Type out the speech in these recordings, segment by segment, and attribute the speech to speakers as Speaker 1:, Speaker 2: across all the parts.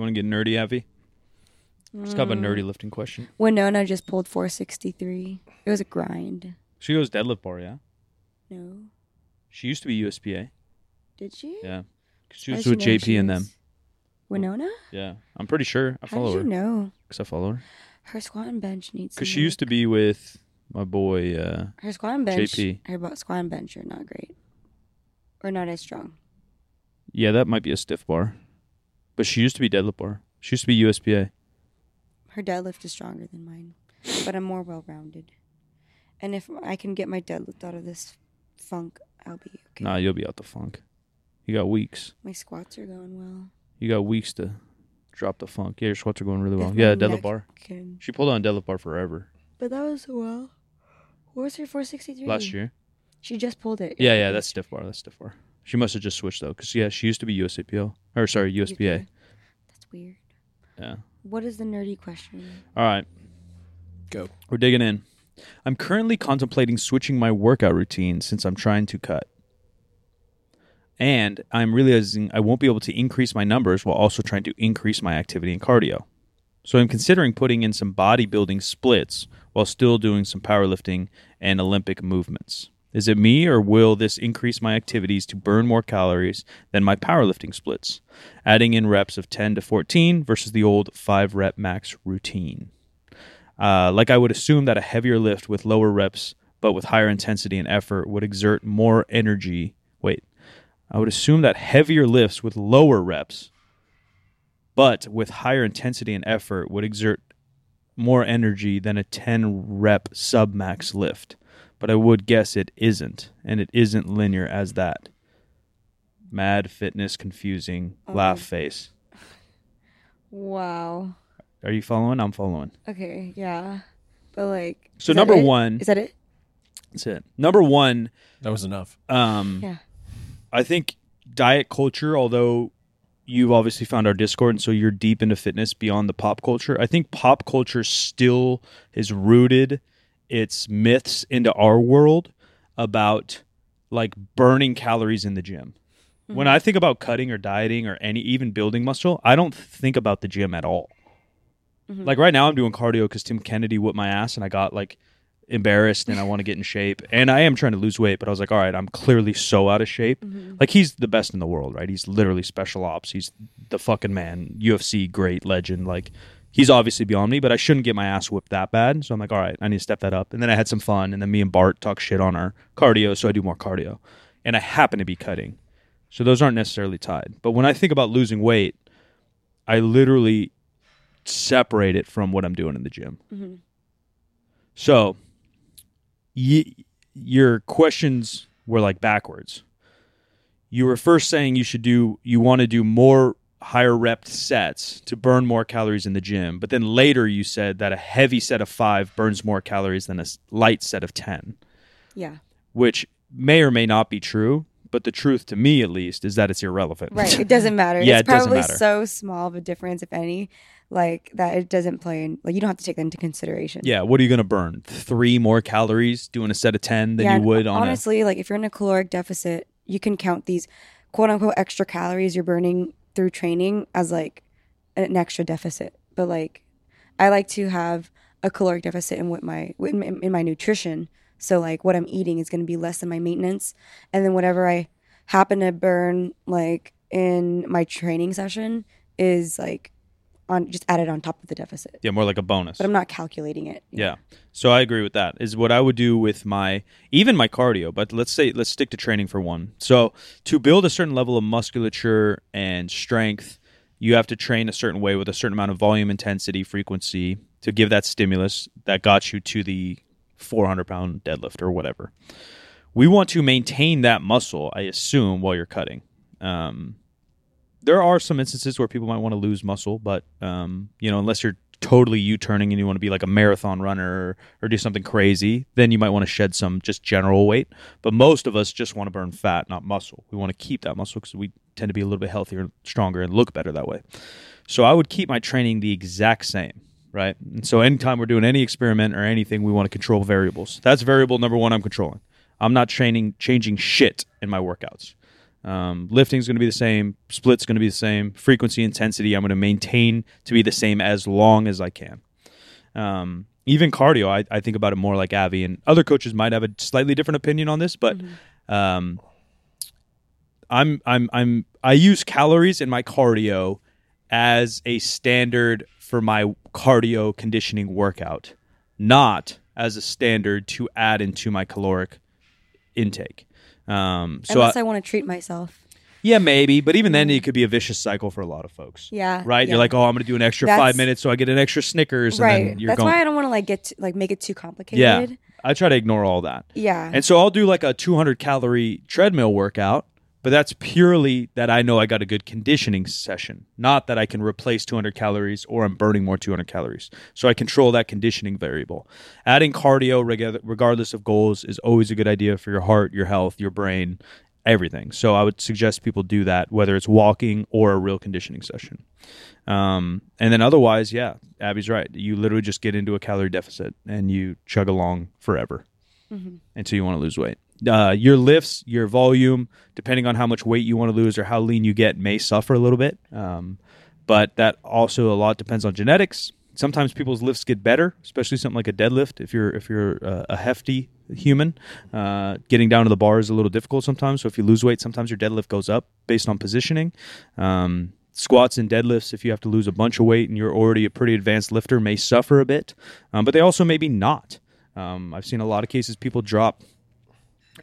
Speaker 1: You want to get nerdy, Avi? Just got a
Speaker 2: Mm.
Speaker 1: nerdy lifting question.
Speaker 2: Winona just pulled 463. It was a grind.
Speaker 1: She goes deadlift bar, yeah.
Speaker 2: No,
Speaker 1: She used to be USPA.
Speaker 2: did she?
Speaker 1: Yeah, 'Cause she was with
Speaker 2: know
Speaker 1: JP
Speaker 2: she
Speaker 1: and them.
Speaker 2: was- Winona?
Speaker 1: Yeah, I'm pretty sure. I
Speaker 2: How
Speaker 1: follow
Speaker 2: did
Speaker 1: her
Speaker 2: you know?
Speaker 1: because I follow her.
Speaker 2: Her squat and bench needs.
Speaker 1: Because she used to be with my boy. Uh,
Speaker 2: Her squat and bench.
Speaker 1: JP.
Speaker 2: Her squat and bench are not great, or not as strong.
Speaker 1: yeah, that might be a stiff bar, but she used to be deadlift bar. She used to be USPA.
Speaker 2: Her deadlift is stronger than mine, but I'm more well rounded. And if I can get my deadlift out of this funk, I'll be okay.
Speaker 1: Nah, you'll be out the funk. You got weeks.
Speaker 2: My squats are going well.
Speaker 1: You got weeks to drop the funk. Yeah, your squats are going really well.
Speaker 2: If
Speaker 1: Yeah,
Speaker 2: my
Speaker 1: deadlift
Speaker 2: neck
Speaker 1: bar.
Speaker 2: Can...
Speaker 1: She pulled on deadlift bar forever
Speaker 2: But that was well. What was her 463?
Speaker 1: last year.
Speaker 2: She just pulled it.
Speaker 1: Yeah, yeah, that's stiff bar. That's stiff bar. She must have just switched though, because yeah, she used to be USAPL or sorry USPA.
Speaker 2: That's weird.
Speaker 1: Yeah.
Speaker 2: What is the nerdy question?
Speaker 1: All right.
Speaker 3: Go.
Speaker 1: We're digging in. I'm currently contemplating switching my workout routine since I'm trying to cut. And I'm realizing I won't be able to increase my numbers while also trying to increase my activity and cardio. So I'm considering putting in some bodybuilding splits while still doing some powerlifting and Olympic movements. Is it me or will this increase my activities to burn more calories than my powerlifting splits, adding in reps of 10 to 14 versus the old 5 rep max routine? Uh, like I would assume that a heavier lift with lower reps but with higher intensity and effort would exert more energy. Wait, I would assume that heavier lifts with lower reps but with higher intensity and effort would exert more energy than a 10 rep sub max lift. But I would guess it isn't, and it isn't linear as that. Mad fitness confusing laugh face.
Speaker 2: Wow.
Speaker 1: Are you following? I'm following.
Speaker 2: Okay, yeah. But like
Speaker 1: So number one,
Speaker 2: Is that it?
Speaker 1: that's it. Number one,
Speaker 3: That was enough.
Speaker 1: um,
Speaker 2: Yeah.
Speaker 1: I think diet culture, although you've obviously found our Discord, and so you're deep into fitness beyond the pop culture. I think pop culture still is rooted its myths into our world about like burning calories in the gym. When I think about cutting or dieting or any even building muscle, I don't think about the gym at all.
Speaker 2: Mhm.
Speaker 1: Like right now, I'm doing cardio because Tim Kennedy whipped my ass, and I got like embarrassed, and I want to get in shape. And I am trying to lose weight, but I was like, all right, I'm clearly so out of shape.
Speaker 2: Mhm.
Speaker 1: Like he's the best in the world, right? He's literally special ops. He's the fucking man, UFC great legend. Like he's obviously beyond me, but I shouldn't get my ass whipped that bad. So I'm like, all right, I need to step that up. And then I had some fun, and then me and Bart talk shit on our cardio, so I do more cardio. And I happen to be cutting, so those aren't necessarily tied. But when I think about losing weight, I literally separate it from what I'm doing in the gym.
Speaker 2: Mhm.
Speaker 1: So, y- your questions were like backwards. You were first saying you should do, you want to do more higher rep sets to burn more calories in the gym, but then later you said that a heavy set of five burns more calories than a light set of 10,
Speaker 2: Yeah.
Speaker 1: which may or may not be true, but the truth to me at least is that it's irrelevant.
Speaker 2: Right. It doesn't matter.
Speaker 1: Yeah,
Speaker 2: it's
Speaker 1: it
Speaker 2: probably
Speaker 1: matter.
Speaker 2: so small of a difference, if any, like that it doesn't play in like you don't have to take that into consideration.
Speaker 1: yeah, what are you going to burn? Three more calories doing a set of 10 than
Speaker 2: Yeah,
Speaker 1: you would on a.
Speaker 2: honestly, like if you're in a caloric deficit, you can count these quote unquote extra calories you're burning through training as like an extra deficit. But like, I like to have a caloric deficit in what my in, in my nutrition. So like what I'm eating is going to be less than my maintenance, and then whatever I happen to burn like in my training session is like on just added on top of the deficit.
Speaker 1: Yeah, more like a bonus.
Speaker 2: But I'm not calculating it.
Speaker 1: Yeah. So I agree with that. Is what I would do with my even my cardio, but let's say let's stick to training for one. So to build a certain level of musculature and strength, you have to train a certain way with a certain amount of volume, intensity, frequency to give that stimulus that got you to the 400 pound deadlift or whatever. We want to maintain that muscle, I assume, while you're cutting. Um, there are some instances where people might want to lose muscle, but um, you know, unless you're totally U-turning and you want to be like a marathon runner or, or do something crazy, then you might want to shed some just general weight. But most of us just want to burn fat, not muscle. We want to keep that muscle because we tend to be a little bit healthier, and stronger, and look better that way. So I would keep my training the exact same, right? And so anytime we're doing any experiment or anything, we want to control variables. That's variable number one I'm controlling. I'm not training changing shit in my workouts. Um, is going to be the same. Split's going to be the same. Frequency, intensity, I'm going to maintain to be the same as long as I can. Um, even cardio, I, I think about it more like Avi, and other coaches might have a slightly different opinion on this, but um, I'm I'm I'm I use calories in my cardio as a standard for my cardio conditioning workout, not as a standard to add into my caloric intake. Um, so
Speaker 2: Unless
Speaker 1: I,
Speaker 2: I, want to treat myself.
Speaker 1: yeah, maybe, but even then, it could be a vicious cycle for a lot of folks.
Speaker 2: Yeah.
Speaker 1: Right?
Speaker 2: yeah.
Speaker 1: You're like, oh, I'm going to do an extra
Speaker 2: That's-
Speaker 1: five minutes, so I get an extra Snickers, and
Speaker 2: right.
Speaker 1: then you're
Speaker 2: That's
Speaker 1: going.
Speaker 2: why I don't want to like get to, like make it too complicated.
Speaker 1: yeah, I try to ignore all that.
Speaker 2: Yeah.
Speaker 1: And so I'll do like a 200 calorie treadmill workout, but that's purely that I know I got a good conditioning session, not that I can replace 200 calories or I'm burning more 200 calories. So I control that conditioning variable. Adding cardio, reg- regardless of goals, is always a good idea for your heart, your health, your brain, everything. So I would suggest people do that, whether it's walking or a real conditioning session. Um, and then otherwise, yeah, Avi's right. You literally just get into a calorie deficit and you chug along forever until you want to lose weight. Uh, your lifts, your volume, depending on how much weight you want to lose or how lean you get, may suffer a little bit. Um, but that also a lot depends on genetics. Sometimes people's lifts get better, especially something like a deadlift. If you're if you're uh, a hefty human, uh, getting down to the bar is a little difficult sometimes. So if you lose weight, sometimes your deadlift goes up based on positioning. Um, squats and deadlifts, if you have to lose a bunch of weight and you're already a pretty advanced lifter, may suffer a bit, um, but they also maybe not. Um, I've seen a lot of cases people drop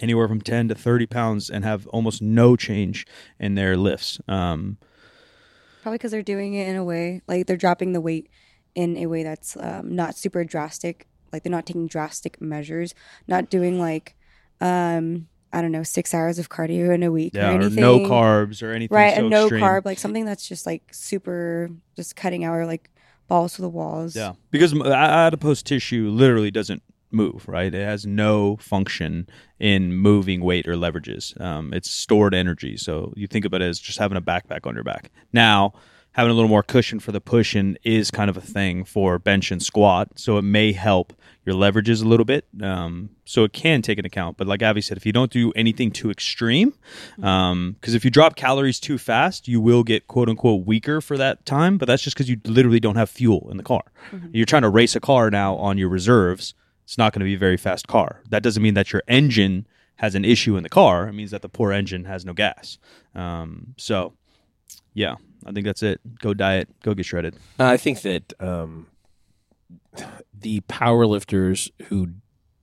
Speaker 1: anywhere from 10 to 30 pounds and have almost no change in their lifts. Um,
Speaker 2: Probably because they're doing it in a way like they're dropping the weight in a way that's um, not super drastic. Like they're not taking drastic measures, not doing like um, I don't know six hours of cardio in a week
Speaker 1: yeah,
Speaker 2: or
Speaker 1: or
Speaker 2: anything.
Speaker 1: no carbs or anything.
Speaker 2: right?
Speaker 1: so
Speaker 2: and no
Speaker 1: extreme.
Speaker 2: carb, like something that's just like super, just cutting out or like balls to the walls.
Speaker 1: Yeah, because adipose tissue literally doesn't move. Right, it has no function in moving weight or leverages. Um, it's stored energy. So you think about it as just having a backpack on your back. Now, having a little more cushion for the pushing is kind of a thing for bench and squat. So it may help your leverages a little bit. Um, so it can take into account. But like Avi said, if you don't do anything too extreme, because if you drop calories too fast, you will get quote unquote weaker for that time. But that's just because you literally don't have fuel in the car. You're trying to race a car now on your reserves. It's not going to be a very fast car. That doesn't mean that your engine has an issue in the car. It means that the poor engine has no gas. Um, so, yeah, I think that's it. Go diet. Go get shredded.
Speaker 3: I think that um, the power lifters who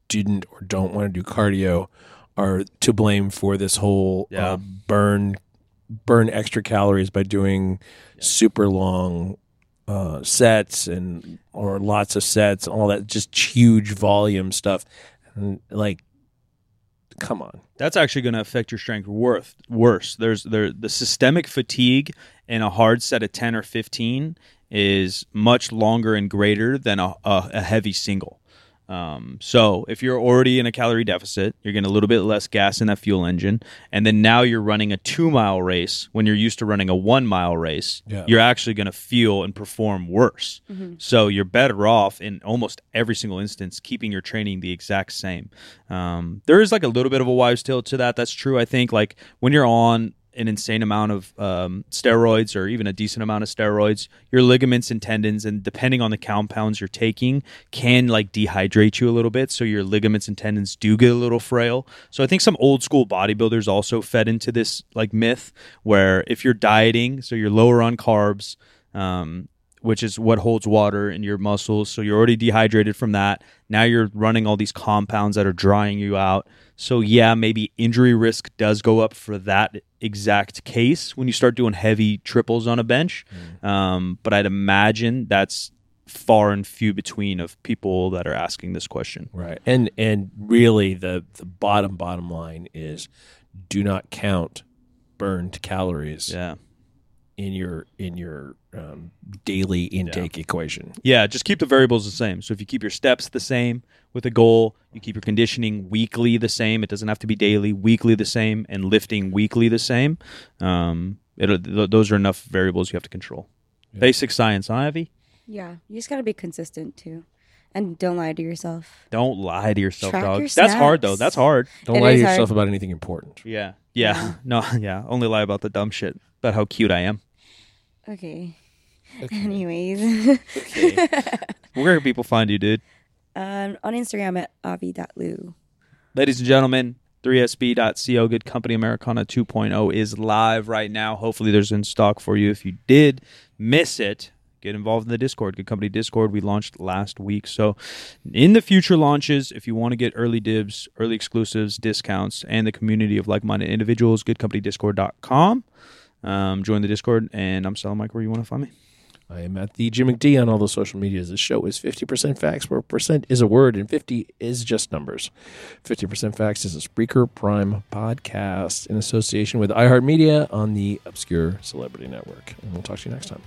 Speaker 3: didn't or don't want to do cardio are to blame for this whole
Speaker 1: Yeah.
Speaker 3: uh, burn burn extra calories by doing super long uh, sets and or lots of sets, all that just huge volume stuff. And like, come on,
Speaker 1: That's actually going to affect your strength worth worse. There's there the systemic fatigue in a hard set of ten or fifteen is much longer and greater than a, a, a heavy single. Um, so if you're already in a calorie deficit, you're getting a little bit less gas in that fuel engine, and then now you're running a two mile race when you're used to running a one mile race.
Speaker 3: Yeah.
Speaker 1: You're actually going to feel and perform worse. So you're better off in almost every single instance keeping your training the exact same. Um, there is like a little bit of a wives' tale to that. That's true. I think like when you're on an insane amount of um, steroids or even a decent amount of steroids, your ligaments and tendons, and depending on the compounds you're taking, can like dehydrate you a little bit. So your ligaments and tendons do get a little frail. So I think some old school bodybuilders also fed into this like myth where if you're dieting, so you're lower on carbs, um, which is what holds water in your muscles. So you're already dehydrated from that. Now you're running all these compounds that are drying you out. So yeah, maybe injury risk does go up for that exact case when you start doing heavy triples on a bench. Um, but I'd imagine that's far and few between of people that are asking this question.
Speaker 3: right? And and really, the the bottom bottom line is, do not count burned calories
Speaker 1: Yeah.
Speaker 3: In your in your um, daily intake equation.
Speaker 1: Yeah, just keep the variables the same. So if you keep your steps the same with a goal, you keep your conditioning weekly the same. It doesn't have to be daily, weekly the same, and lifting weekly the same. Um, it, th- those are enough variables you have to control. Basic science, huh, Avi?
Speaker 2: Yeah, you just got to be consistent too. And don't lie to yourself.
Speaker 1: Don't lie to yourself,
Speaker 2: Track
Speaker 1: dog.
Speaker 2: your
Speaker 1: That's hard though. That's hard.
Speaker 3: Don't
Speaker 2: It
Speaker 3: lie to yourself
Speaker 2: hard.
Speaker 3: about anything important.
Speaker 1: Yeah. Yeah. No, yeah. Only lie about the dumb shit. About how cute I am.
Speaker 2: Okay. Anyways, okay.
Speaker 1: Where can people find you, dude?
Speaker 2: um, on Instagram at avi.lieu.
Speaker 1: Ladies and gentlemen, 3sb.co Good Company Americana 2.0 is live right now. Hopefully, there's in stock for you. If you did miss it, get involved in the Discord. Good Company Discord we launched last week. So, in the future launches, if you want to get early dibs, early exclusives, discounts, and the community of like minded individuals, goodcompanydiscord.com. Um, join the Discord, and I'm Silent Mike. Where you want to find me?
Speaker 3: I am at the Jim McD on all the social medias. This show is 50% facts, where percent is a word and 50 is just numbers. 50% facts is a Spreaker Prime podcast in association with iHeartMedia on the Obscure Celebrity Network. And we'll talk to you next time.